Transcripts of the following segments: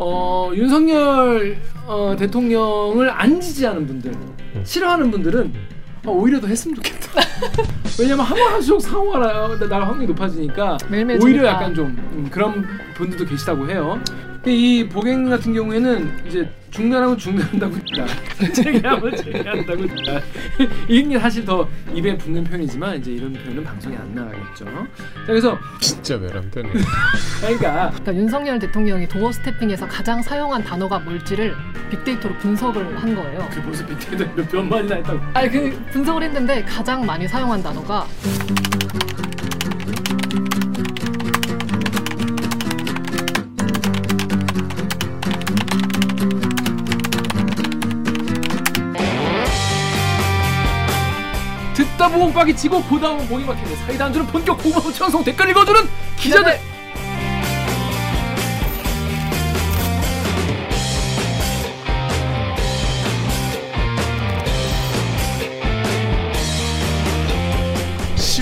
어, 윤석열 어, 대통령을 안 지지하는 분들, 싫어하는 분들은 어, 오히려 더 했으면 좋겠다. 왜냐면 한번 할수록 상호가 나- 날 확률이 높아지니까 매일매일 오히려 주니까. 약간 좀 음, 그런 분들도 계시다고 해요. 근데 이 보갱 같은 경우에는 이제 중단하면 중단한다고 했다. 재개하면 재개한다고 했다. 이게 사실 더 입에 붙는 표현이지만 이제 이런 표현은 방송에 안 나가겠죠. 자, 그래서 진짜 외람되네. 그러니까 그러니까 윤석열 대통령이 도어 스태핑에서 가장 사용한 단어가 뭘지를 빅데이터로 분석을 한 거예요. 그 모습 빅데이터 몇 번이나 했다고. 아니 그 분석을 했는데 가장 많이 사용한 단어가 듣다 보면 빡이 치고 보다 보면 목이 막히는 사이다 안 주는 본격 고방 청송 댓글 읽어주는 기자들.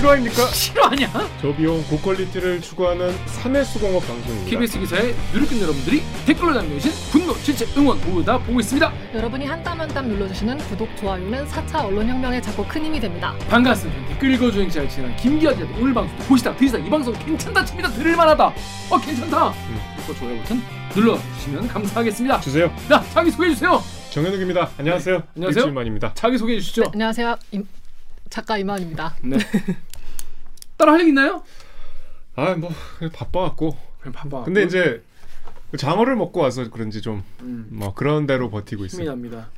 실화입니까? 싫어하냐? 저비용 고퀄리티를 추구하는 사내수공업 방송입니다. KBS 기사에 누르꾼 여러분들이 댓글로 남겨주신 분노, 질책, 응원 모두 다 보고 있습니다. 여러분이 한 땀 한 땀 눌러주시는 구독, 좋아요는 4차 언론혁명에 자꾸 큰 힘이 됩니다. 반갑습니다. 댓글 읽어주는 기자를 진행한 김기아 기자 오늘 방송 보시다 들으시다 이 방송 괜찮다 칩니다 들을만하다 어 괜찮다 구독과 좋아요 버튼 눌러주시면 감사하겠습니다. 주세요. 자 자기 소개해주세요. 정현욱입니다. 안녕하세요. 네, 안녕하세요. 일주일 만입니다. 자기 소개해주시죠. 안녕하세요. 임- 작가 이만입니다. 네. 따로 할 얘기 있나요? 아 뭐 바빠갖고. 그냥 반반. 근데 이제 장어를 먹고 와서 그런지 좀뭐 음, 그런 대로 버티고 힘이 있어요. 납니다.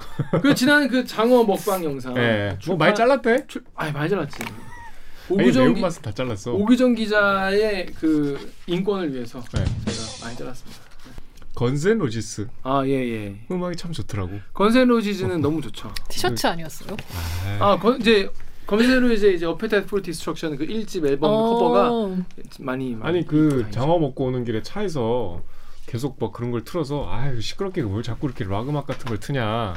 그 지난 그 장어 먹방 영상. 예. 출판- 뭐 많이 잘랐대? 출, 아니 많이 잘랐지. 오규정 기, 매운맛은 다 잘랐어. 오규정 기자의 그 인권을 위해서 네. 제가 많이 잘랐습니다. Guns N' Roses 아 예 예. 음악이 참 좋더라고. Guns N' Roses는 너무 좋죠. 티셔츠 아니었어요? 아, 아 건, 이제 Guns N' Roses 이제 Appetite for Destruction 그 1집 앨범 커버가 어, 많이 많이 아니 그 장어 먹고 오는 길에 차에서 계속 뭐 그런 걸 틀어서 아유 시끄럽게 뭘 자꾸 이렇게 락 음악 같은 걸 트냐.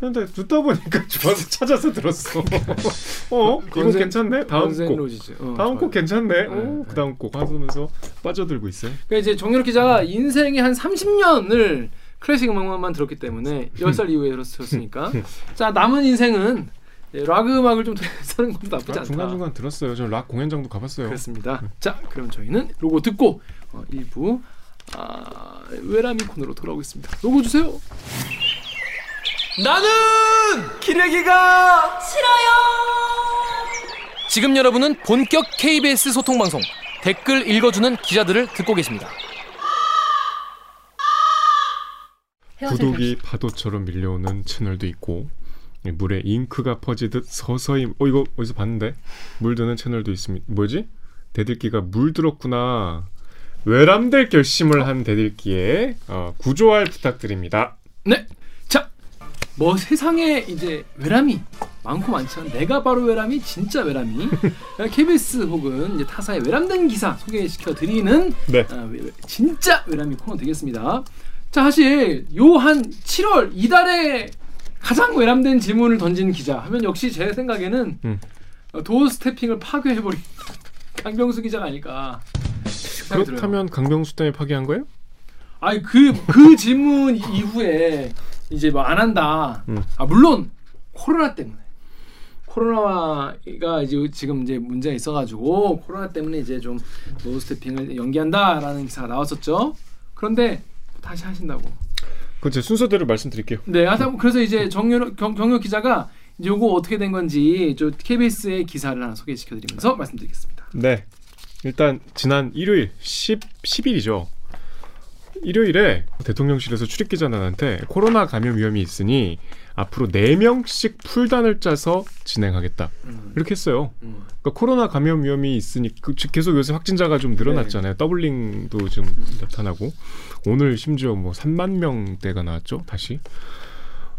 근데 듣다 보니까 좋아서 찾아서 들었어. 어? 이거 괜찮네. 다음 곡. 건센로지즈. 어, 다음 좋아요. 곡 괜찮네. 네, 오, 네. 그 다음 곡 하면서 빠져들고 있어요. 그러니까 이제 정유럽 기자가 인생의 한 30년을 클래식 음악만 들었기 때문에 10살 이후에 들었으니까 자 남은 인생은 네, 락 음악을 좀 듣는 것도 나쁘지 아, 않다. 중간 중간 들었어요. 저 락 공연장도 가봤어요. 그렇습니다. 자 그럼 저희는 로고 듣고 어, 일부 아, 외람이 코너로 돌아오겠습니다. 로고 주세요. 나는 기레기가 싫어요. 지금 여러분은 본격 KBS 소통 방송 댓글 읽어주는 기자들을 듣고 계십니다. 구독이 파도처럼 밀려오는 채널도 있고 이 물에 잉크가 퍼지듯 서서히 어 이거 어디서 봤는데 물드는 채널도 있습니다. 뭐지? 대들기가 물들었구나. 외람될 결심을 한 대들기에 어, 구조할 부탁드립니다. 네. 자, 뭐 세상에 이제 외람이 많고 많지만 내가 바로 외람이 진짜 외람이 KBS 혹은 이제 타사의 외람된 기사 소개시켜 드리는 네. 외- 진짜 외람이 코너 되겠습니다. 자, 사실 요 한 7월 이달에 가장 외람된 질문을 던진 기자 하면 역시 제 생각에는 음. 어, 도어 스태핑을 파괴해버린 강병수 기자가 아닐까. 들어요. 그렇다면 강병수 때문에 파기한 거예요? 아니 그그 질문 이후에 이제 뭐 안 한다. 음. 아 물론 코로나 때문에 코로나가 이제 지금 이제 문제가 있어가지고 코로나 때문에 이제 좀 노스태핑을 연기한다라는 기사가 나왔었죠. 그런데 다시 하신다고. 그건 제 순서대로 말씀드릴게요. 네, 하다 그래서 이제 정유 경, 경혁 기자가 요거 어떻게 된 건지 저 KBS의 기사를 하나 소개시켜드리면서 말씀드리겠습니다. 네. 일단 지난 일요일 10 10일이죠. 일요일에 대통령실에서 출입기자단한테 코로나 감염 위험이 있으니 앞으로 4명씩 풀단을 짜서 진행하겠다. 음, 이렇게 했어요. 음. 그러니까 코로나 감염 위험이 있으니 그 지- 계속 요새 확진자가 좀 늘어났잖아요. 더블링도 좀 나타나고 오늘 심지어 뭐 3만 명대가 나왔죠. 다시.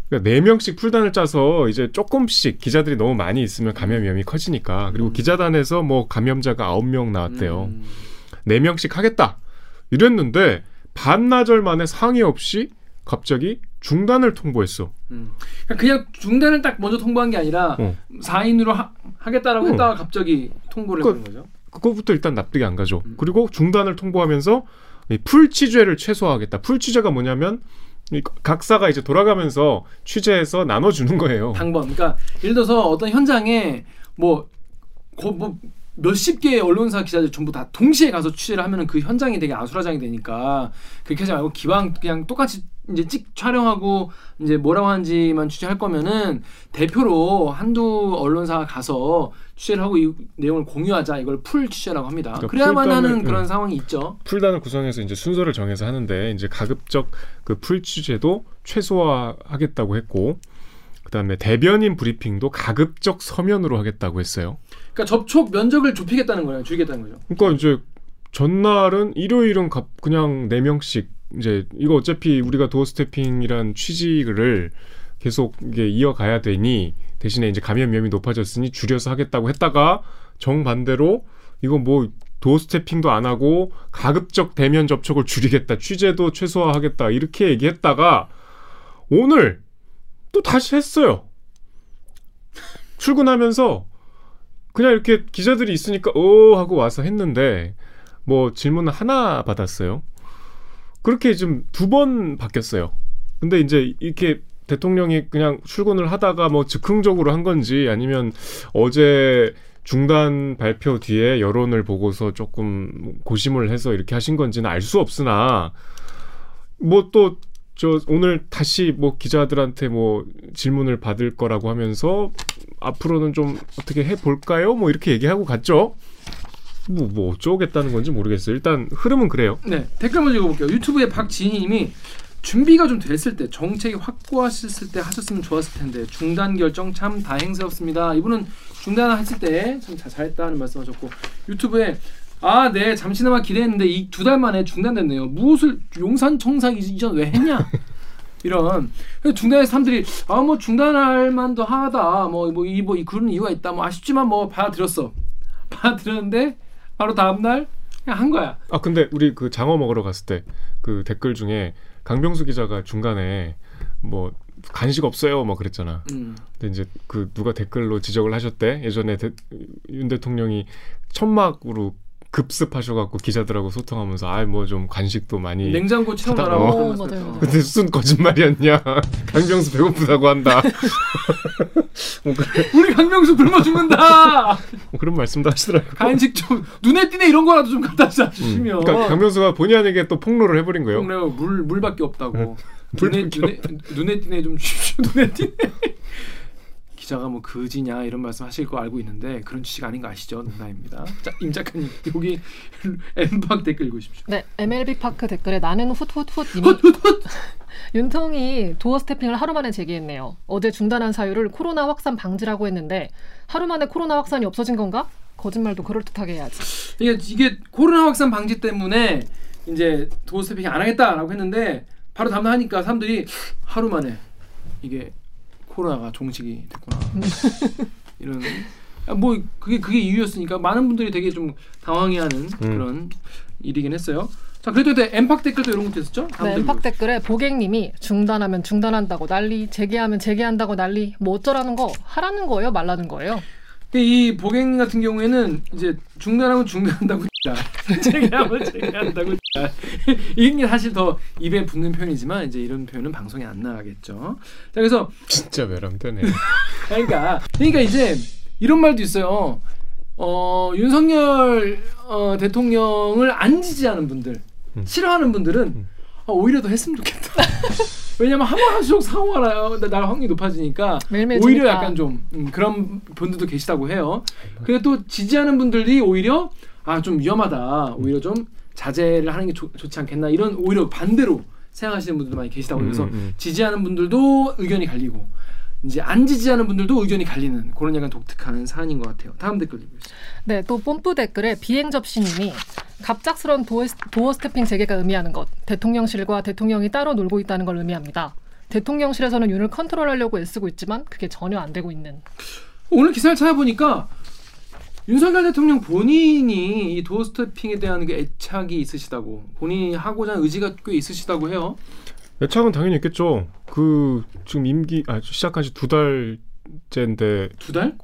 그러니까 4명씩 풀단을 짜서 이제 조금씩 기자들이 너무 많이 있으면 감염 위험이 커지니까 그리고 음. 기자단에서 뭐 감염자가 9명 나왔대요. 음. 4명씩 하겠다. 이랬는데 반나절 만에 상의 없이 갑자기 중단을 통보했어. 음. 그러니까 그냥 중단을 딱 먼저 통보한 게 아니라 어. 4인으로 하, 하겠다라고 어. 했다가 갑자기 통보를 그- 해버린 거죠. 그거부터 일단 납득이 안 가죠. 음. 그리고 중단을 통보하면서 이 풀 취재를 최소화하겠다. 풀 취재가 뭐냐면 이 각사가 이제 돌아가면서 취재해서 나눠주는 거예요. 방법. 그러니까 예를 들어서 어떤 현장에 뭐, 거, 뭐 몇십 개의 언론사 기자들 전부 다 동시에 가서 취재를 하면은 그 현장이 되게 아수라장이 되니까 그렇게 하지 말고 기왕 그냥 똑같이 이제 찍 촬영하고 이제 뭐라고 하는지만 취재할 거면은 대표로 한두 언론사가 가서 취재를 하고 이 내용을 공유하자 이걸 풀 취재라고 합니다. 그러니까 그래야만 풀단을- 하는 그런 음. 상황이 있죠. 풀단을 구성해서 이제 순서를 정해서 하는데 이제 가급적 그 풀 취재도 최소화하겠다고 했고 그다음에 대변인 브리핑도 가급적 서면으로 하겠다고 했어요. 그러니까 접촉 면적을 좁히겠다는 거예요. 줄이겠다는 거죠. 그러니까 이제 전날은 일요일은 갑- 그냥 네 명씩 이제 이거 어차피 우리가 doorstepping이란 취지를 계속 이게 이어가야 되니 대신에 이제 감염 위험이 높아졌으니 줄여서 하겠다고 했다가 정반대로 이거 뭐 도어 스태핑도 안 하고 가급적 대면 접촉을 줄이겠다 취재도 최소화하겠다 이렇게 얘기했다가 오늘 또 다시 했어요. 출근하면서 그냥 이렇게 기자들이 있으니까 어 하고 와서 했는데 뭐 질문 하나 받았어요. 그렇게 좀 두 번 바뀌었어요. 근데 이제 이렇게 대통령이 그냥 출근을 하다가 뭐 즉흥적으로 한 건지 아니면 어제 중단 발표 뒤에 여론을 보고서 조금 고심을 해서 이렇게 하신 건지는 알 수 없으나 뭐 또 저 오늘 다시 뭐 기자들한테 뭐 질문을 받을 거라고 하면서 앞으로는 좀 어떻게 해 볼까요? 뭐 이렇게 얘기하고 갔죠. 뭐, 뭐 어쩌겠다는 건지 모르겠어요. 일단 흐름은 그래요. 네 댓글 먼저 읽어볼게요. 유튜브에 박지희님이 준비가 좀 됐을 때 정책이 확고하셨을 때 하셨으면 좋았을 텐데 중단 결정 참 다행스럽습니다. 이분은 중단했을 때 참 잘했다는 말씀하셨고 유튜브에 아 네 잠시나마 기대했는데 이 두 달 만에 중단됐네요. 무엇을 용산 청사기 이전 왜 했냐? 이런 중단해서 사람들이 아 뭐 중단할 만도 하다 뭐뭐이뭐 그런 이유가 있다 뭐 아쉽지만 뭐 받아들였어 받아들였는데 바로 다음 날 그냥 한 거야. 아 근데 우리 그 장어 먹으러 갔을 때 그 댓글 중에 강병수 기자가 중간에 뭐 간식 없어요 뭐 그랬잖아. 음. 근데 이제 그 누가 댓글로 지적을 하셨대. 예전에 대, 윤 대통령이 천막으로 급습하셔갖고 기자들하고 소통하면서 아 뭐 좀 간식도 많이. 냉장고 채워놔라고 어. 어. 근데 무슨 거짓말이었냐? 강병수 배고프다고 한다. 뭐 그래- 우리 강명수 굶어 죽는다. 뭐 그런 말씀도 하시더라고요. 간식 좀 눈에 띄네 이런 거라도 좀 갖다 줘 음. 주시면. 그러니까 강병수가 본의 아니게 또 폭로를 해버린 거예요. 그래요. 물 물밖에 없다고. 눈에 눈에 눈에 띄네 좀. 눈에 띄네. 기자가 뭐 그지냐 이런 말씀 하실 거 알고 있는데 그런 취지가 아닌 거 아시죠? 농담입니다. 자, 임 작가님 여기 엠박 댓글 읽으십시오. 네, MLB 파크 댓글에 나는 훗훗훗 님이 윤통이 도어 스태핑을 하루 만에 제기했네요. 어제 중단한 사유를 코로나 확산 방지라고 했는데 하루 만에 코로나 확산이 없어진 건가? 거짓말도 그럴듯하게 해야지. 이게 이게 코로나 확산 방지 때문에 이제 도어 스태핑 안 하겠다라고 했는데 바로 다음날 하니까 사람들이 하루 만에 이게 코로나가 종식이 됐구나 이런 아, 뭐 그게 그게 이유였으니까 많은 분들이 되게 좀 당황해하는 그런 일이긴 했어요. 자 그래도 또 엠팍 댓글도 이런 것도 있었죠? 네, 엠팍 댓글에 보객님이 중단하면 중단한다고 난리, 재개하면 재개한다고 난리, 뭐 어쩌라는 거 하라는 거예요, 말라는 거예요. 근데 이 보갱 같은 경우에는 이제 중단하면 중단한다고 재개하면 재개한다고 이게 사실 더 입에 붙는 표현이지만 이제 이런 표현은 방송에 안 나가겠죠. 자 그래서 진짜 외람되네. 그러니까 그러니까 이제 이런 말도 있어요. 어 윤석열 어, 대통령을 안 지지하는 분들, 음. 싫어하는 분들은 음. 아, 오히려 더 했으면 좋겠다. 왜냐면 한번 할수록. 나- 날 확률이 높아지니까 매일매일 오히려. 약간 좀 음, 그런 분들도 계시다고 해요. 근데 또 지지하는 분들이 오히려 아 좀 위험하다. 오히려 좀 자제를 하는 게 좋, 좋지 않겠나 이런 오히려 반대로 생각하시는 분들도 많이 계시다고 그래서 음, 음. 지지하는 분들도 의견이 갈리고 이제 안 지지하는 분들도 의견이 갈리는 그런 약간 독특한 사안인 것 같아요. 다음 댓글 읽겠습니다. 네, 또 뽐뿌 댓글에 비행 접시님이 갑작스런 도어, 도어 스태핑 재개가 의미하는 것, 대통령실과 대통령이 따로 놀고 있다는 걸 의미합니다. 대통령실에서는 윤을 컨트롤하려고 애쓰고 있지만 그게 전혀 안 되고 있는. 오늘 기사를 찾아보니까 윤석열 대통령 본인이 이 도어 스태핑에 대한 그 애착이 있으시다고 본인이 하고자 하는 의지가 꽤 있으시다고 해요. 애착은 당연히 있겠죠. 그 지금 임기 아 시작한 지 두 달째인데 두 달?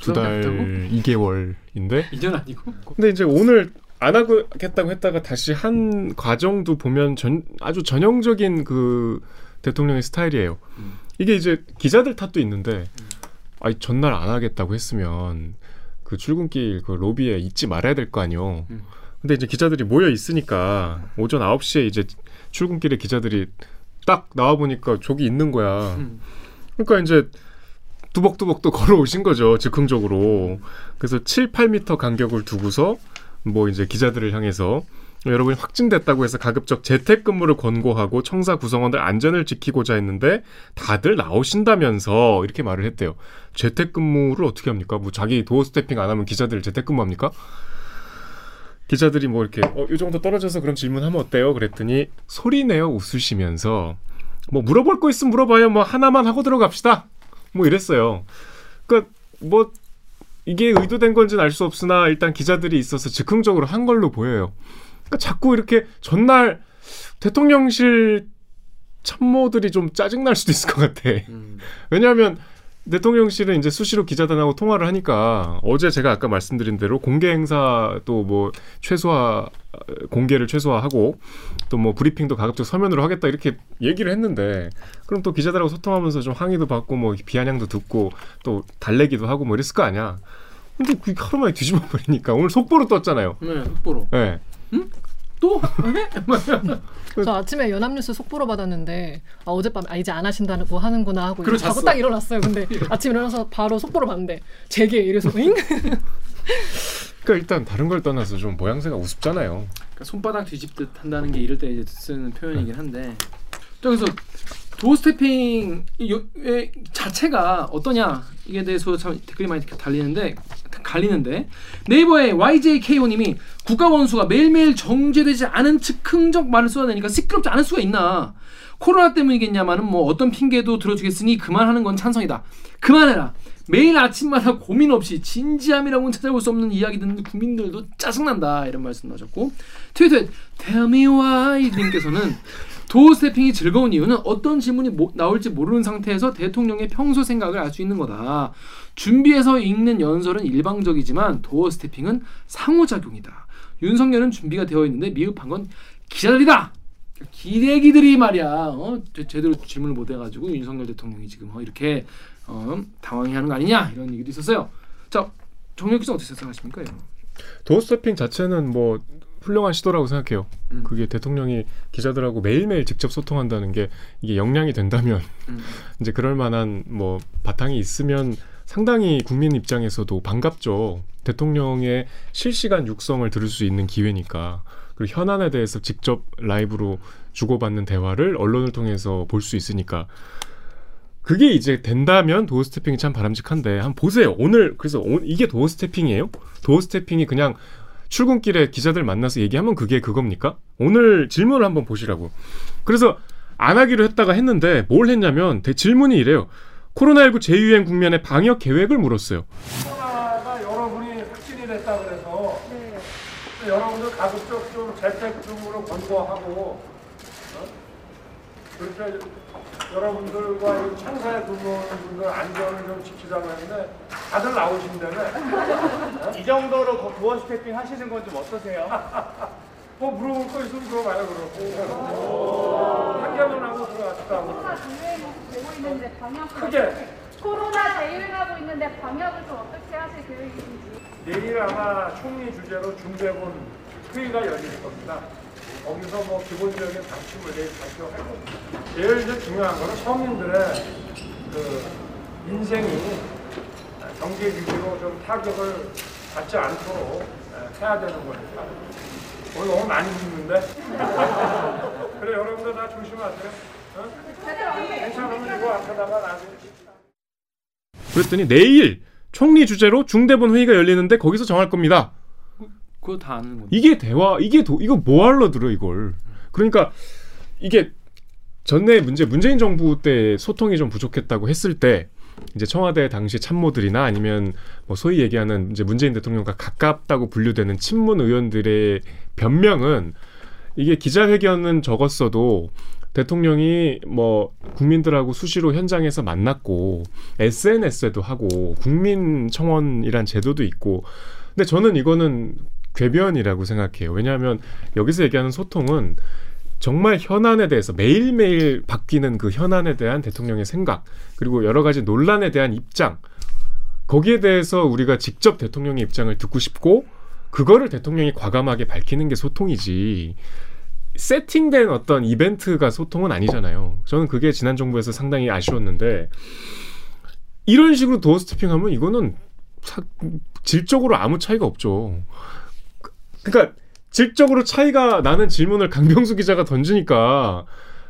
두달달 2개월인데. 이전 아니고? 근데 이제 오늘 안 하겠다고 했다가 다시 한 과정도 보면 전, 아주 전형적인 그 대통령의 스타일이에요. 음. 이게 이제 기자들 탓도 있는데, 아니 전날 안 하겠다고 했으면 그 출근길 그 로비에 있지 말아야 될 거 아니요. 음. 근데 이제 기자들이 모여 있으니까 오전 9시에 이제 출근길에 기자들이 딱 나와 보니까 저기 있는 거야. 음. 그러니까 이제 두벅두벅 또 걸어오신 거죠 즉흥적으로 그래서 7, 8미터 간격을 두고서 뭐 이제 기자들을 향해서 여러분이 확진됐다고 해서 가급적 재택근무를 권고하고 청사 구성원들 안전을 지키고자 했는데 다들 나오신다면서 이렇게 말을 했대요. 재택근무를 어떻게 합니까? 뭐 자기 도어 스태핑 안 하면 기자들 재택근무합니까? 기자들이 뭐 이렇게 어, 이 정도 떨어져서 그런 질문하면 어때요? 그랬더니 소리 내어 웃으시면서 뭐 물어볼 거 있으면 물어봐요. 뭐 하나만 하고 들어갑시다. 뭐 이랬어요. 그러니까 뭐 이게 의도된 건지는 알 수 없으나 일단 기자들이 있어서 즉흥적으로 한 걸로 보여요. 그러니까 자꾸 이렇게 전날 대통령실 참모들이 좀 짜증 날 수도 있을 것 같아. 음. 왜냐하면 대통령실은 이제 수시로 기자단하고 통화를 하니까 어제 제가 아까 말씀드린 대로 공개 행사도 뭐 최소화 공개를 최소화하고 또 뭐 브리핑도 가급적 서면으로 하겠다 이렇게 얘기를 했는데 그럼 또 기자들하고 소통하면서 좀 항의도 받고 뭐 비아냥도 듣고 또 달래기도 하고 뭐 이랬을 거 아니야. 근데 그 하루 만에 뒤집어 버리니까 오늘 속보로 떴잖아요. 네, 흑보로. 예. 또? 네? 저 아침에 연합뉴스 속보로 받았는데 아, 어젯밤 아, 이제 안 하신다고 하는구나 하고 이제 자고. 딱 일어났어요. 근데 아침에 일어나서 바로 속보로 봤는데 제게 이래서 잉? 그러니까 일단 다른 걸 떠나서 좀 모양새가 우습잖아요. 그러니까 손바닥 뒤집듯 한다는 게 이럴 때 이제 쓰는 표현이긴 한데 또 그래서 도어 스태핑 이 요- 의 자체가 어떠냐 이게 대해서 참 댓글이 많이 달리는데 갈리는데. 네이버의 YJKO님이 국가 원수가 매일매일 정제되지 않은 즉흥적 말을 쏟아내니까 시끄럽지 않을 수가 있나. 코로나 때문이겠냐마는 뭐 어떤 핑계도 들어주겠으니 그만하는 건 찬성이다. 그만해라. 매일 아침마다 고민 없이 진지함이라고는 찾아볼 수 없는 이야기 듣는 국민들도 짜증난다. 이런 말씀 하셨고. 트위터에 Tell me why 님께서는 도어 스태핑이 즐거운 이유는 어떤 질문이 모- 나올지 모르는 상태에서 대통령의 평소 생각을 알 수 있는 거다. 준비해서 읽는 연설은 일방적이지만 도어 스태핑은 상호작용이다. 윤석열은 준비가 되어 있는데 미흡한 건 기자들이다. 기레기들이 말이야. 어? 제- 제대로 질문을 못 해가지고 윤석열 대통령이 지금 어, 이렇게 어, 당황해하는 거 아니냐 이런 얘기도 있었어요. 자 정혁 기자 어떻게 생각하십니까? 도어 스태핑 자체는 뭐 훌륭한 시도라고 생각해요. 음. 그게 대통령이 기자들하고 매일매일 직접 소통한다는 게 이게 역량이 된다면 음. 이제 그럴 만한 뭐 바탕이 있으면 상당히 국민 입장에서도 반갑죠. 대통령의 실시간 육성을 들을 수 있는 기회니까. 그리고 현안에 대해서 직접 라이브로 주고받는 대화를 언론을 통해서 볼 수 있으니까. 그게 이제 된다면 도어 스태핑이 참 바람직한데 한번 보세요. 오늘 그래서 오- 이게 도어 스태핑이에요? 도어 스태핑이 그냥 출근길에 기자들 만나서 얘기하면 그게 그겁니까? 오늘 질문을 한번 보시라고. 그래서 안 하기로 했다가 했는데 뭘 했냐면 대 질문이 이래요. 코로나19 재유행 국면의 방역 계획을 물었어요. 코로나가 여러분이 확진이 됐다 그래서 여러분들 가급적 좀 재택근무로 권고하고 어? 그렇게 여러분들과 이 청사에 근무하는 분들 안전을 좀 지키자고 했는데 다들 나오신다며 이 정도로 거- 도어 스태핑 하시는 건 좀 어떠세요? 뭐 물어볼 거 있으면 물어봐요 그러고 한겨울 하고 코로나 대유행되고 있는데 방역을 크게. 코로나 대유행하고 있는데 방역을 좀 어떻게 하실 계획이신지. 내일 아마 총리 주제로 중대본 회의가 열릴 겁니다. 거기서 뭐 기본적인 방침을 내일 발표할 겁니다. 제일 이제 중요한 거는 서민들의 그 인생이 경제 위기로 좀 타격을 받지 않도록 에, 해야 되는 거니까. 오늘 너무 많이 묻는데? 그래 여러분들 다 조심하세요. 어? 괜찮으면 이거 앞에다가 나중에 그랬더니 내일 총리 주제로 중대본 회의가 열리는데 거기서 정할 겁니다. 그거 다 아는 건데. 이게 대화 이게 도, 이거 뭐하러 들어 이걸. 그러니까 이게 전에 문제 문재인 정부 때 소통이 좀 부족했다고 했을 때 이제 청와대 당시 참모들이나 아니면 뭐 소위 얘기하는 이제 문재인 대통령과 가깝다고 분류되는 친문 의원들의 변명은 이게 기자회견은 적었어도 대통령이 뭐 국민들하고 수시로 현장에서 만났고 SNS에도 하고 국민 청원이란 제도도 있고 근데 저는 이거는 궤변이라고 생각해요. 왜냐하면 여기서 얘기하는 소통은 정말 현안에 대해서 매일매일 바뀌는 그 현안에 대한 대통령의 생각 그리고 여러 가지 논란에 대한 입장 거기에 대해서 우리가 직접 대통령의 입장을 듣고 싶고 그거를 대통령이 과감하게 밝히는 게 소통이지 세팅된 어떤 이벤트가 소통은 아니잖아요. 저는 그게 지난 정부에서 상당히 아쉬웠는데 이런 식으로 도어 스태핑하면 이거는 사- 질적으로 아무 차이가 없죠. 그러니까 질적으로 차이가 나는 질문을 강병수 기자가 던지니까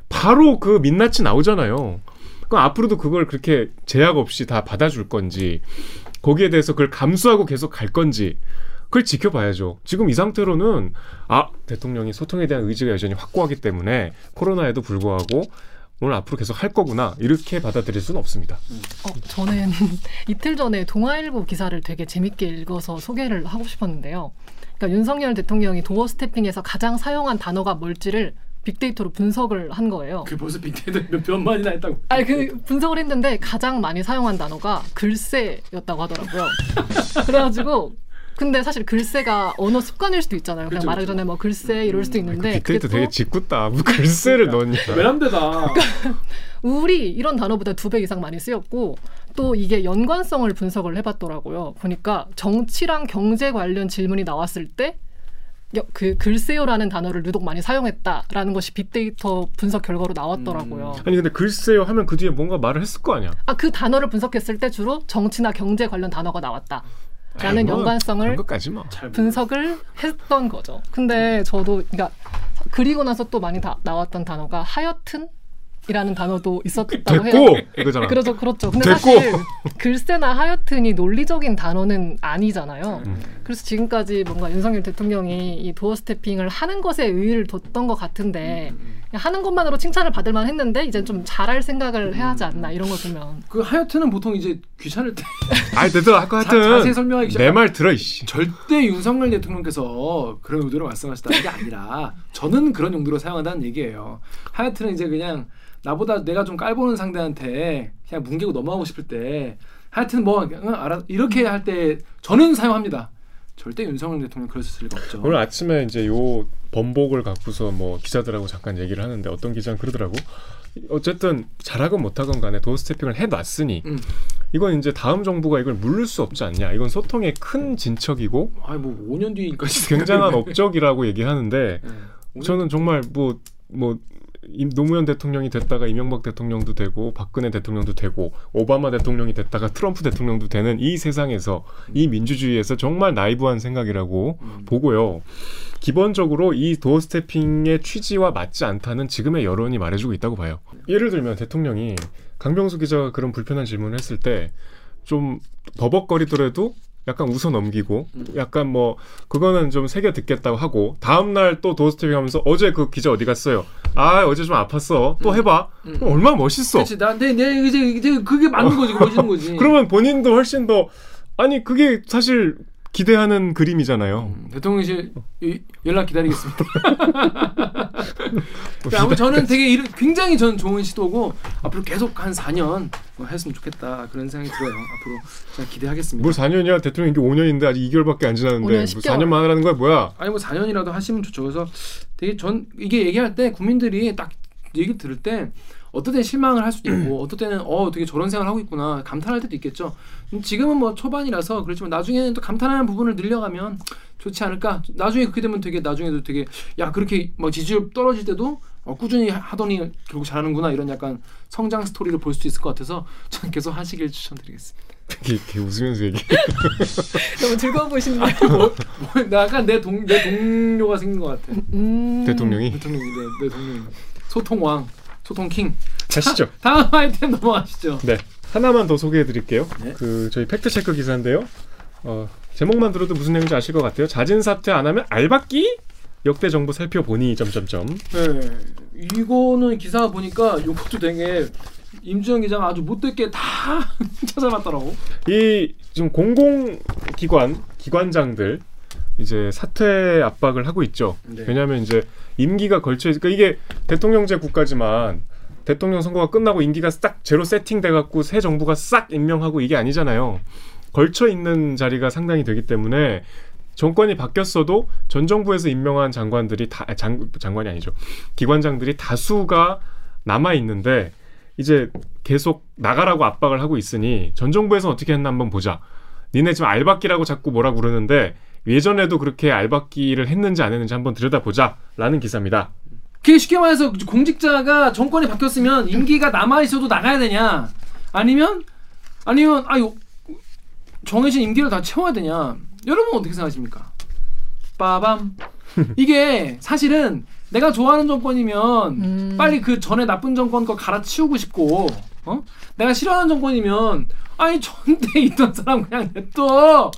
바로 그 민낯이 나오잖아요. 그럼 앞으로도 그걸 그렇게 제약 없이 다 받아줄 건지 거기에 대해서 그걸 감수하고 계속 갈 건지 그걸 지켜봐야죠. 지금 이 상태로는 아 대통령이 소통에 대한 의지가 여전히 확고하기 때문에 코로나에도 불구하고 오늘 앞으로 계속 할 거구나 이렇게 받아들일 수는 없습니다. 어, 저는 이틀 전에 동아일보 기사를 되게 재밌게 읽어서 소개를 하고 싶었는데요. 그러니까 윤석열 대통령이 도어 스태핑에서 가장 사용한 단어가 뭘지를 빅데이터로 분석을 한 거예요. 그 벌써 빅데이터 몇 변만이나 했다고. 아니 그 분석을 했는데 가장 많이 사용한 단어가 글쎄였다고 하더라고요. 그래가지고 근데 사실 글쎄가 언어 습관일 수도 있잖아요. 그냥 그쵸, 말하기. 전에 뭐 글쎄 이럴 수도 있는데 그 빅데이터 되게 또 짓궂다. 뭐 글쎄를 넣냐. 외람되다. 우리 이런 단어보다 두 배 이상 많이 쓰였고 또 이게 연관성을 분석을 해봤더라고요. 보니까 정치랑 경제 관련 질문이 나왔을 때 그 글쎄요라는 단어를 유독 많이 사용했다라는 것이 빅데이터 분석 결과로 나왔더라고요. 아니 근데 글쎄요 하면 그 뒤에 뭔가 말을 했을 거 아니야. 아 그 단어를 분석했을 때 주로 정치나 경제 관련 단어가 나왔다 라는 아이, 뭐 연관성을 뭐. 분석을 했던 거죠. 근데 저도 그러니까 그리고 나서 또 많이 다 나왔던 단어가 하여튼 이라는 단어도 있었다고 해요. 됐고 이거잖아. 그렇죠, 그렇죠. 근데 됐고. 사실 글쎄나 하여튼 이 논리적인 단어는 아니잖아요. 음. 그래서 지금까지 뭔가 윤석열 대통령이 이 도어 스태핑을 하는 것에 의의를 뒀던 것 같은데 음, 그냥 하는 것만으로 칭찬을 받을 만 했는데 이제 좀 잘할 생각을 해야 하지 않나 이런 걸 보면 그 하여튼은 보통 이제 귀찮을 때 아이 되더라. 아까 자- 자세히 하여튼 설명하기 내말 들어 이씨. 절대 윤석열 대통령께서 그런 의도로 말씀하셨다는 게 아니라 저는 그런 용도로 사용한다는 얘기예요. 하여튼은 이제 그냥 나보다 내가 좀 깔보는 상대한테 그냥 뭉개고 넘어가고 싶을 때 하여튼 뭐 응, 알아 이렇게 할 때 저는 사용합니다. 절대 윤석열 대통령 그랬을 리가 없죠. 오늘 아침에 이제 요 번복을 갖고서 뭐 기자들하고 잠깐 얘기를 하는데 어떤 기자는 그러더라고. 어쨌든 잘하건 못하건 간에 도어 스태핑을 해놨으니 음. 이건 이제 다음 정부가 이걸 물을 수 없지 않냐. 이건 소통의 큰 진척이고 아니 뭐 5년 뒤까지 굉장한 업적이라고 얘기하는데 네. 저는 정말 뭐뭐 노무현 대통령이 됐다가 이명박 대통령도 되고 박근혜 대통령도 되고 오바마 대통령이 됐다가 트럼프 대통령도 되는 이 세상에서 이 민주주의에서 정말 나이브한 생각이라고 음. 보고요. 기본적으로 이 도어 스태핑의 취지와 맞지 않다는 지금의 여론이 말해주고 있다고 봐요. 예를 들면 대통령이 강병수 기자가 그런 불편한 질문을 했을 때 좀 버벅거리더라도 약간 웃어 넘기고 약간 뭐 그거는 좀 새겨 듣겠다고 하고 다음 날 또 도어 스태핑 하면서 어제 그 기자 어디 갔어요? 아 어제 좀 아팠어. 또 해봐. 음. 그럼 얼마나 멋있어. 그렇지 나내 내 이제 이제 그게 맞는 거지 멋있는 거지. 그러면 본인도 훨씬 더 아니 그게 사실 기대하는 그림이잖아요. 음, 대통령실 이- 연락 기다리겠습니다. 근데 아무 저는 되게 이런- 굉장히 저는 좋은 시도고 앞으로 계속 한 4년 뭐 했으면 좋겠다 그런 생각이 들어요. 앞으로 제가 기대하겠습니다. 뭘 4년이야? 대통령 이게 5년인데 아직 2개월밖에 안 지났는데 5년 뭐 10개월. 4년만 하라는 거야 뭐야? 아니 뭐 4년이라도 하시면 좋죠. 그래서 되게 전 이게 얘기할 때 국민들이 딱 얘기 들을 때 어떨 때는 실망을 할 수도 있고 어떨 때는 어 되게 저런 생각을 하고 있구나 감탄할 때도 있겠죠. 음, 지금은 뭐 초반이라서 그렇지만 나중에는 또 감탄하는 부분을 늘려가면 좋지 않을까. 나중에 그렇게 되면 되게 나중에도 되게 야 그렇게 막 지지율 떨어질 때도 어, 꾸준히 하더니 결국 잘하는구나 이런 약간 성장 스토리를 볼 수 있을 것 같아서 전 계속 하시길 추천드리겠습니다. 되게, 되게 웃으면서 얘기. 너무 즐거워 보이시네요. 뭐, 나 약간 내 동 내 동료가 생긴 것 같아. 음. 대통령이 대통령이 네, 내 동료 소통 왕 소통 king 가시죠. 다음 아이템 넘어가시죠 네. 하나만 더 소개해 드릴게요. 네. 그 저희 fact check 기사인데요. 어, 제목만 들어도 무슨 내용인지 아실 것 같아요. 자진 사퇴 안 하면 알받기? 역대 정부 살펴보니 점점점. 네 이거는 기사 보니까 이것도 되게 임주영 기자가 아주 못됐게 다 찾아봤더라고 이 지금 공공기관 기관장들 이제 사퇴 압박을 하고 있죠. 네. 왜냐하면 이제 임기가 걸쳐 있으니까 이게 대통령제 국가지만 대통령 선거가 끝나고 임기가 싹 제로 세팅돼 갖고 새 정부가 싹 임명하고 이게 아니잖아요. 걸쳐 있는 자리가 상당히 되기 때문에 정권이 바뀌었어도 전 정부에서 임명한 장관들이 다 아, 장, 장관이 아니죠. 기관장들이 다수가 남아 있는데 이제 계속 나가라고 압박을 하고 있으니 전 정부에서 어떻게 했나 한번 보자. 니네 지금 알박기라고 자꾸 뭐라 그러는데 예전에도 그렇게 알박기를 했는지 안 했는지 한번 들여다보자라는 기사입니다. 그게 쉽게 말해서 공직자가 정권이 바뀌었으면 임기가 남아 있어도 나가야 되냐? 아니면 아니면 아유 정해진 임기를 다 채워야 되냐? 여러분 어떻게 생각하십니까? 빠밤. 이게 사실은 내가 좋아하는 정권이면 음. 빨리 그 전에 나쁜 정권 거 갈아치우고 싶고, 어? 내가 싫어하는 정권이면 아니 전대 있던 사람 그냥 냅둬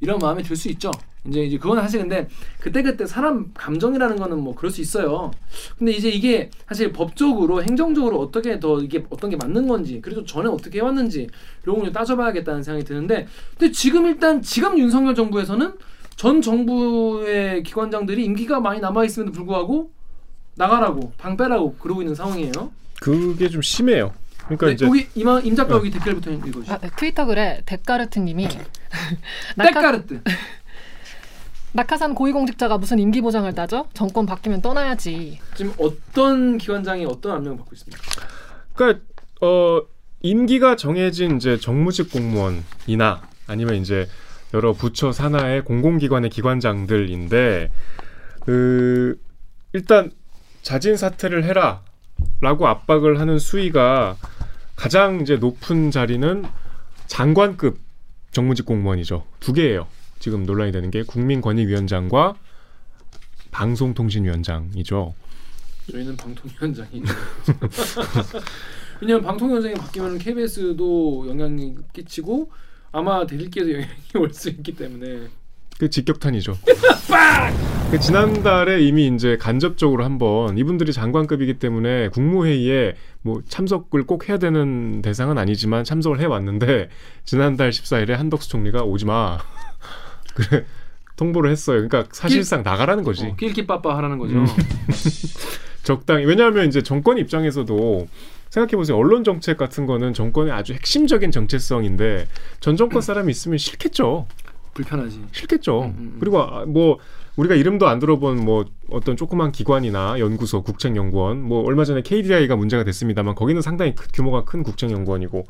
이런 마음이 들 수 있죠. 이제 이제 그건 사실 근데 그때 그때 사람 감정이라는 거는 뭐 그럴 수 있어요. 근데 이제 이게 사실 법적으로 행정적으로 어떻게 더 이게 어떤 게 맞는 건지 그리고 전에 어떻게 해왔는지 이런 걸 따져봐야겠다는 생각이 드는데 근데 지금 일단 지금 윤석열 정부에서는 전 정부의 기관장들이 임기가 많이 남아 있음에도 불구하고 나가라고 방 빼라고 그러고 있는 상황이에요. 그게 좀 심해요. 그러니까 네, 이제 여기 이마 임 작가 여기 댓글부터 읽어주시죠. 아, 네, 트위터 글에 데카르트님이 때까르트. 낙하산 고위공직자가 무슨 임기 보장을 따져? 정권 바뀌면 떠나야지. 지금 어떤 기관장이 어떤 압력을 받고 있습니까? 그러니까 어 임기가 정해진 이제 정무직 공무원이나 아니면 이제 여러 부처 산하의 공공기관의 기관장들인데 그 일단 자진 사퇴를 해라라고 압박을 하는 수위가 가장 이제 높은 자리는 장관급 정무직 공무원이죠. 두 개예요. 지금 논란이 되는 게 국민권익위원장과 방송통신위원장이죠. 저희는 방통위원장이죠. 왜냐하면 방통위원장이 바뀌면 KBS도 영향이 끼치고 아마 대들기에도 영향이 올 수 있기 때문에 그 직격탄이죠. 그 지난달에 이미 이제 간접적으로 한번 이분들이 장관급이기 때문에 국무회의에 뭐 참석을 꼭 해야 되는 대상은 아니지만 참석을 해 왔는데 지난달 14일에 한덕수 총리가 오지 마. 그래 통보를 했어요. 그러니까 사실상 나가라는 거지. 어, 낄끼빠빠 하라는 거죠. 음. 적당히 왜냐하면 이제 정권 입장에서도 생각해 보세요. 언론 정책 같은 거는 정권의 아주 핵심적인 정체성인데 전 정권 사람이 있으면 싫겠죠. 불편하지. 싫겠죠. 음, 음, 음. 그리고 아, 뭐 우리가 이름도 안 들어본 뭐 어떤 조그만 기관이나 연구소, 국책연구원, 뭐 얼마 전에 KDI가 문제가 됐습니다만 거기는 상당히 크- 규모가 큰 국책연구원이고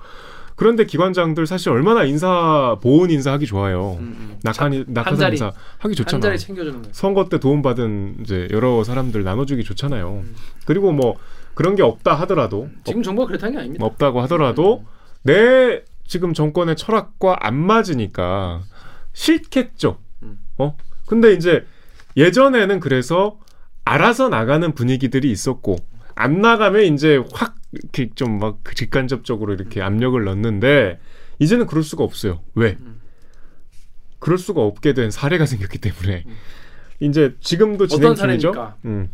그런데 기관장들 사실 얼마나 인사 보훈 인사하기 좋아요. 음, 음. 낙한 자리. 인사 하기 좋잖아. 한 자리 챙겨주는 거. 선거 때 도움 받은 이제 여러 사람들 나눠주기 좋잖아요. 음. 그리고 뭐 그런 게 없다 하더라도 지금 정부가 그렇다는 게 아닙니다. 없다고 하더라도 내 지금 정권의 철학과 안 맞으니까 싫겠죠. 음. 어? 근데 이제 예전에는 그래서 알아서 나가는 분위기들이 있었고 안 나가면 이제 확 이렇게 좀 막 직간접적으로 이렇게 압력을 넣는데 이제는 그럴 수가 없어요. 왜? 음. 그럴 수가 없게 된 사례가 생겼기 때문에 음. 이제 지금도 진행 중이죠. 음.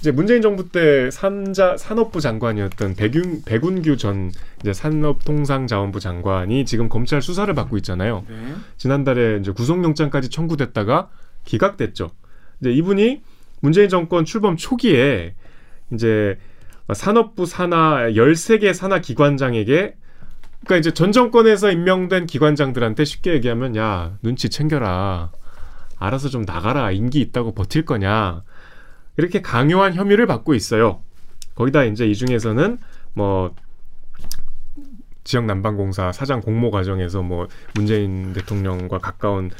이제 문재인 정부 때 산자 산업부 장관이었던 백윤 백운규 전 이제 산업통상자원부 장관이 지금 검찰 수사를 받고 있잖아요. 네. 지난달에 이제 구속영장까지 청구됐다가 기각됐죠. 이제 이분이 문재인 정권 출범 초기에 이제 산업부 산하 13개 산하 기관장에게 그러니까 이제 전 정권에서 임명된 기관장들한테 쉽게 얘기하면 야 눈치 챙겨라. 알아서 좀 나가라. 임기 있다고 버틸 거냐. 이렇게 강요한 혐의를 받고 있어요. 거기다 이제 이 중에서는 뭐 지역 난방공사 사장 공모 과정에서 뭐 문재인 대통령과 가까운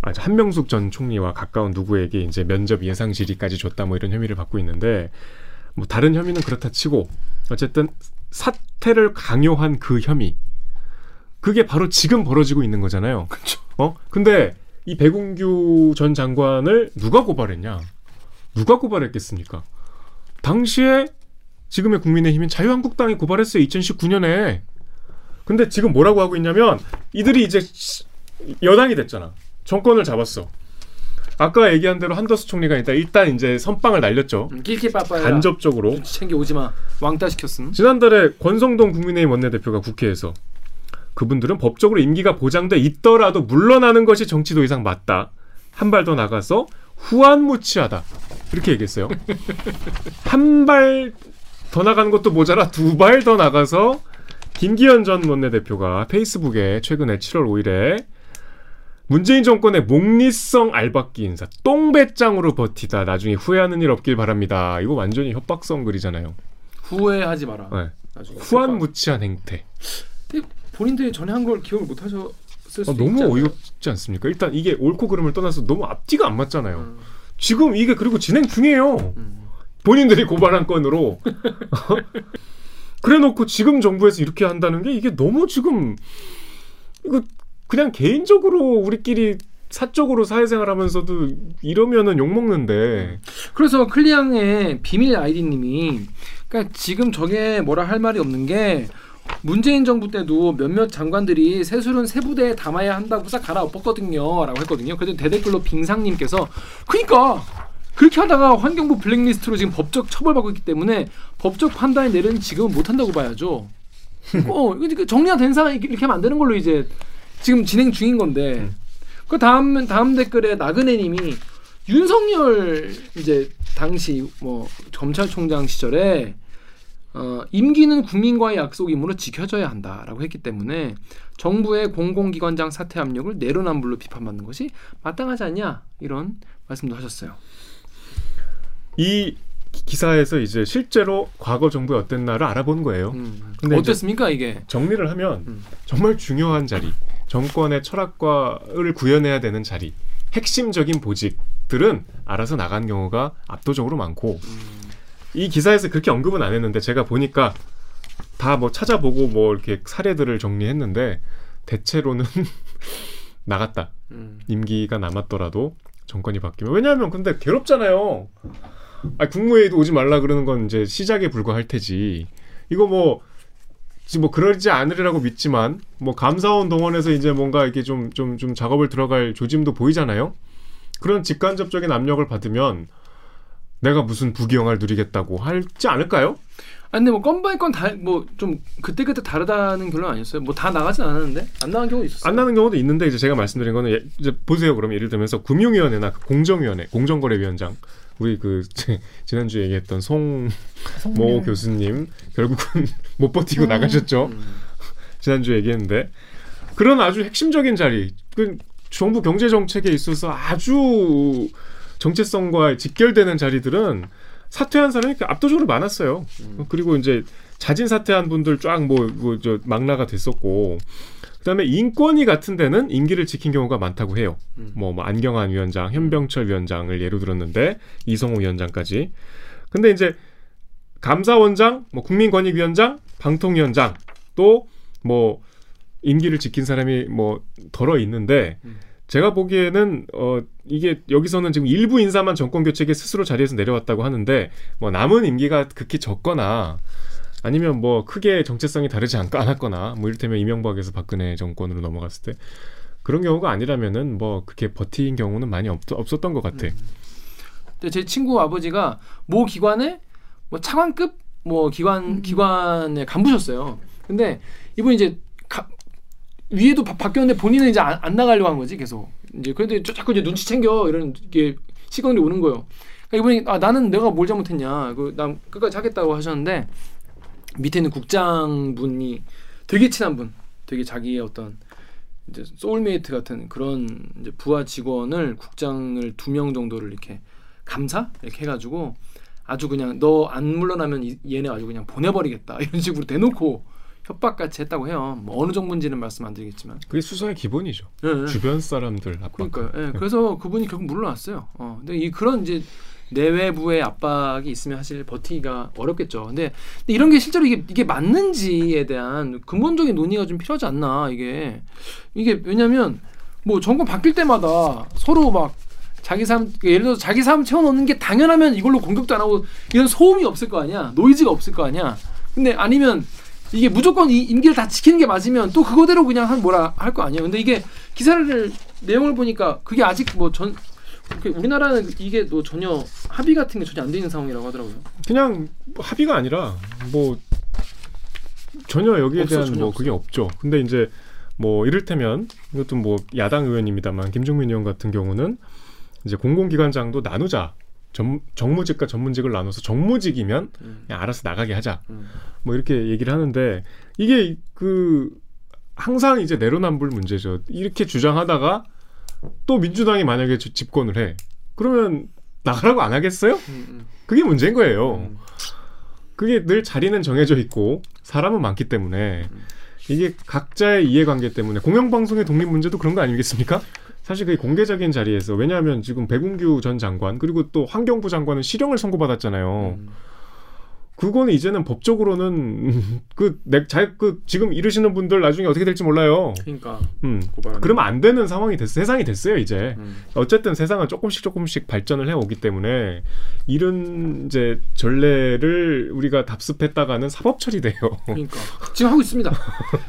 아, 한명숙 전 총리와 가까운 누구에게 이제 면접 예상 질의까지 줬다 뭐 이런 혐의를 받고 있는데 뭐 다른 혐의는 그렇다 치고 어쨌든 사퇴를 강요한 그 혐의 그게 바로 지금 벌어지고 있는 거잖아요. 그렇죠. 어? 근데 이 백운규 전 장관을 누가 고발했냐? 누가 고발했겠습니까? 당시에 지금의 국민의힘인 자유한국당이 고발했어요. 2019년에. 근데 지금 뭐라고 하고 있냐면 이들이 이제 시- 여당이 됐잖아. 정권을 잡았어. 아까 얘기한 대로 한더스 총리가 일단 일단 이제 선빵을 날렸죠. 음, 낄끼빠빠야. 간접적으로. 눈치 챙겨 오지 마. 왕따 시켰음. 지난달에 권성동 국민의힘 원내대표가 국회에서 그분들은 법적으로 임기가 보장돼 있더라도 물러나는 것이 정치도 이상 맞다. 한 발 더 나가서 후안무치하다. 이렇게 얘기했어요. 한 발 더 나가는 것도 모자라 두 발 더 나가서 김기현 전 원내대표가 페이스북에 최근에 7월 5일에 문재인 정권의 목리성 알박기 인사 똥배짱으로 버티다 나중에 후회하는 일 없길 바랍니다. 이거 완전히 협박성 글이잖아요. 후회하지 마라. 네. 후한무치한 행태. 본인들이 전에 한 걸 기억을 못 하셨을 아, 너무 있잖아요. 어이없지 않습니까? 일단 이게 옳고 그름을 떠나서 너무 앞뒤가 안 맞잖아요. 음, 지금 이게 그리고 진행 중이에요. 음. 본인들이 고발한 건으로. 그래놓고 지금 정부에서 이렇게 한다는 게 이게 너무 지금 이거 그냥 개인적으로 우리끼리 사적으로 사회생활 하면서도 이러면은 욕 먹는데 그래서 클리앙의 비밀 아이디님이 그러니까 지금 저게 뭐라 할 말이 없는 게 문재인 정부 때도 몇몇 장관들이 세술은 세 부대에 담아야 한다고 싹 갈아엎었거든요 라고 했거든요. 그래도 대댓글로 빙상님께서 그러니까 그렇게 하다가 환경부 블랙리스트로 지금 법적 처벌받고 있기 때문에 법적 판단을 내리는 지금은 못 한다고 봐야죠. 어, 정리가 된 상황 이렇게 하면 안 되는 걸로 이제 지금 진행 중인 건데 그 다음 다음 댓글에 나그네님이 윤석열 이제 당시 뭐 검찰총장 시절에 어, 임기는 국민과의 약속이므로 지켜져야 한다라고 했기 때문에 정부의 공공기관장 사퇴 압력을 내로남불로 비판받는 것이 마땅하지 않냐 이런 말씀도 하셨어요. 이 기- 기사에서 이제 실제로 과거 정부의 어땠나를 알아본 거예요. 음. 근데 어땠습니까 이게? 정리를 하면 음. 정말 중요한 자리, 정권의 철학과를 구현해야 되는 자리, 핵심적인 보직들은 알아서 나간 경우가 압도적으로 많고 이 기사에서 그렇게 언급은 안 했는데 제가 보니까 다 뭐 찾아보고 뭐 이렇게 사례들을 정리했는데 대체로는 나갔다. 음. 임기가 남았더라도 정권이 바뀌면 왜냐하면 근데 괴롭잖아요. 아 국무회의도 오지 말라 그러는 건 이제 시작에 불과할 테지. 이거 뭐 뭐 그러지 않으리라고 믿지만 뭐 감사원 동원해서 이제 뭔가 이렇게 좀좀 좀 작업을 들어갈 조짐도 보이잖아요. 그런 직간접적인 압력을 받으면 내가 무슨 부귀영화를 누리겠다고 할지 않을까요? 아 근데 뭐 건바이 건다뭐 좀 그때 그때 다르다는 결론 아니었어요? 뭐 다 나가진 않았는데 안 나간 경우 있었어요. 안 나는 경우도 있는데 이제 제가 말씀드린 거는 예- 이제 보세요. 그럼 예를 들면서 금융위원회나 그 공정위원회, 공정거래위원장 우리 그 지난주에 얘기했던 송모 교수님 결국은 못 버티고 나가셨죠. 음. 지난주에 얘기했는데 그런 아주 핵심적인 자리, 그 정부 경제 정책에 있어서 아주 정체성과 직결되는 자리들은 사퇴한 사람이 압도적으로 많았어요. 그리고 이제 자진 사퇴한 분들 쫙뭐저 망라가 됐었고 그다음에 인권위 같은 데는 임기를 지킨 경우가 많다고 해요. 음. 뭐, 뭐 안경환 위원장, 현병철 위원장을 예로 들었는데 이성호 위원장까지. 근데 이제 감사원장, 뭐 국민권익위원장, 방통위원장 또 뭐 임기를 지킨 사람이 뭐 덜어 있는데 음. 제가 보기에는 어 이게 여기서는 지금 일부 인사만 정권 교체에 스스로 자리에서 내려왔다고 하는데 뭐 남은 임기가 극히 적거나 아니면 뭐 크게 정체성이 다르지 않, 않았거나 뭐 이를테면 이명박에서 박근혜 정권으로 넘어갔을 때 그런 경우가 아니라면은 뭐 그렇게 버틴 경우는 많이 없, 없었던 것 같아. 근데 제 친구 아버지가 모 기관에 뭐 차관급 뭐 기관 기관에 간부셨어요. 근데 이분이 이제 가- 위에도 바, 바뀌었는데 본인은 이제 안, 안 나가려고 한 거지 계속. 이제 그래도 저- 자꾸 이제 눈치 챙겨 이런 게 시간이 오는 거예요. 그러니까 이분이 아 나는 내가 뭘 잘못했냐. 그난 끝까지 하겠다고 하셨는데 밑에 있는 국장분이 되게 친한 분, 되게 자기의 어떤 이제 소울메이트 같은 그런 이제 부하 직원을 국장을 두 명 정도를 이렇게 감사 이렇게 해가지고 아주 그냥 너 안 물러나면 이- 얘네 아주 그냥 보내버리겠다 이런 식으로 대놓고 협박같이 했다고 해요. 뭐 어느 정도인지는 말씀 안 드리겠지만. 그게 수사의 기본이죠. 예, 예. 주변 사람들 압박. 그러니까 예, 그래서 그분이 결국 물러났어요. 어, 근데 이 그런 이제 내외부의 압박이 있으면 사실 버티기가 어렵겠죠. 근데, 근데 이런 게 실제로 이게 이게 맞는지에 대한 근본적인 논의가 좀 필요하지 않나 이게 이게 왜냐면 뭐 정권 바뀔 때마다 서로 막 자기 삶 예를 들어서 자기 삶 채워넣는 게 당연하면 이걸로 공격도 안 하고 이런 소음이 없을 거 아니야 노이즈가 없을 거 아니야 근데 아니면 이게 무조건 이 임기를 다 지키는 게 맞으면 또 그거대로 그냥 한 뭐라 할 거 아니에요 근데 이게 기사를 내용을 보니까 그게 아직 뭐전 우리나라는 이게 또 전혀 합의 같은 게 전혀 안돼 있는 상황이라고 하더라고요. 그냥 뭐 합의가 아니라 뭐 전혀 여기에 없어, 대한 전혀 뭐 없어. 그게 없죠. 근데 이제 뭐 이를테면 이것도 뭐 야당 의원입니다만 김종민 의원 같은 경우는 이제 공공기관장도 나누자. 전, 정무직과 전문직을 나눠서 정무직이면 음. 알아서 나가게 하자. 음. 뭐 이렇게 얘기를 하는데 이게 그 항상 이제 내로남불 문제죠. 이렇게 주장하다가 또 민주당이 만약에 지- 집권을 해. 그러면 나가라고 안 하겠어요? 음, 음. 그게 문제인 거예요. 음. 그게 늘 자리는 정해져 있고 사람은 많기 때문에 이게 각자의 이해관계 때문에 공영방송의 독립 문제도 그런 거 아니겠습니까? 사실 그게 공개적인 자리에서 왜냐하면 지금 백운규 전 장관 그리고 또 환경부 장관은 실형을 선고받았잖아요. 음. 그거는 이제는 법적으로는 그내잘그 지금 이르시는 분들 나중에 어떻게 될지 몰라요. 그러니까 음. 고발하는. 그러면 안 되는 상황이 됐 세상이 됐어요 이제. 음. 어쨌든 세상은 조금씩 조금씩 발전을 해오기 때문에 이런 이제 전례를 우리가 답습했다가는 사법 처리돼요. 그러니까 지금 하고 있습니다. 자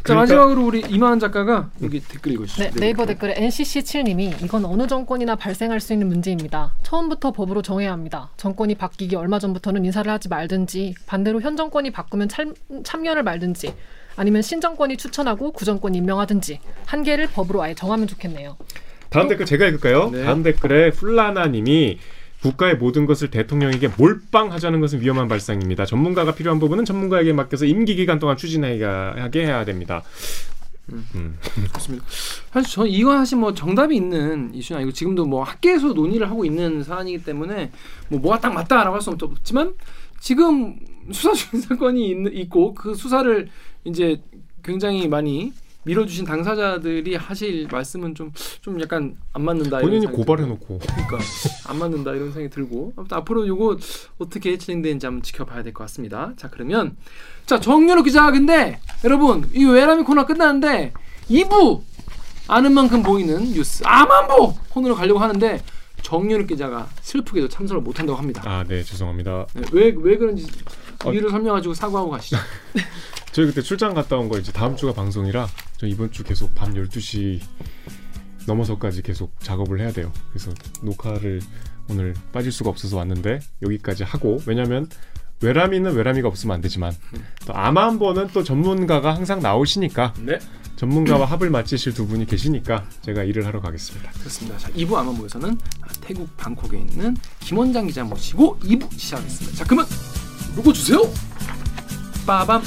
그러니까- 마지막으로 우리 이만한 작가가 여기 댓글 읽어주시죠. 네, 네이버 댓글에 NCC7님이 이건 어느 정권이나 발생할 수 있는 문제입니다. 처음부터 법으로 정해야 합니다. 정권이 바뀌기 얼마 전부터는 인사를 하지 말든지 반대로 현 정권이 바꾸면 참, 참여를 말든지 아니면 신정권이 추천하고 구정권이 임명하든지 한계를 법으로 아예 정하면 좋겠네요. 다음 댓글 제가 읽을까요? 네. 다음 댓글에 플라나님이 국가의 모든 것을 대통령에게 몰빵하자는 것은 위험한 발상입니다. 전문가가 필요한 부분은 전문가에게 맡겨서 임기 기간 동안 추진하게 해야 됩니다. 음. 좋습니다. 사실 저 이건 사실 뭐 정답이 있는 이슈는 아니고 지금도 뭐 학계에서 논의를 하고 있는 사안이기 때문에 뭐 뭐가 딱 맞다라고 할 수 없지만 지금 수사 중인 사건이 있, 있고 그 수사를 이제 굉장히 많이 밀어주신 당사자들이 하실 말씀은 좀 좀 약간 안 맞는다. 본인이 생각이 고발해놓고 그러니까 안 맞는다 이런 생각이 들고 아무튼 앞으로 이거 어떻게 진행되는지 한번 지켜봐야 될 것 같습니다. 자 그러면 자 정윤호 기자 근데 여러분 이 외람이 코너 끝나는데 2부 아는 만큼 보이는 뉴스 아만보 코너로 가려고 하는데 정윤호 기자가 슬프게도 참석을 못한다고 합니다. 아 네 죄송합니다. 왜왜 왜 그런지 어. 이유를 설명가지고 사과하고 가시죠. 저희 그때 출장 갔다 온 거 이제 다음 주가 방송이라 저 이번 주 계속 밤 12시 넘어서까지 계속 작업을 해야 돼요. 그래서 녹화를 오늘 빠질 수가 없어서 왔는데 여기까지 하고 왜냐면 외람이는 외람이가 없으면 안 되지만 또 아마 한 번은 또 전문가가 항상 나오시니까 네 전문가와 합을 맞추실 두 분이 계시니까 제가 일을 하러 가겠습니다. 그렇습니다. 자 2부 아만보에서는 태국 방콕에 있는 김원장 기자 모시고 2부 시작하겠습니다. 자 그러면 누구 주세요? 빠밤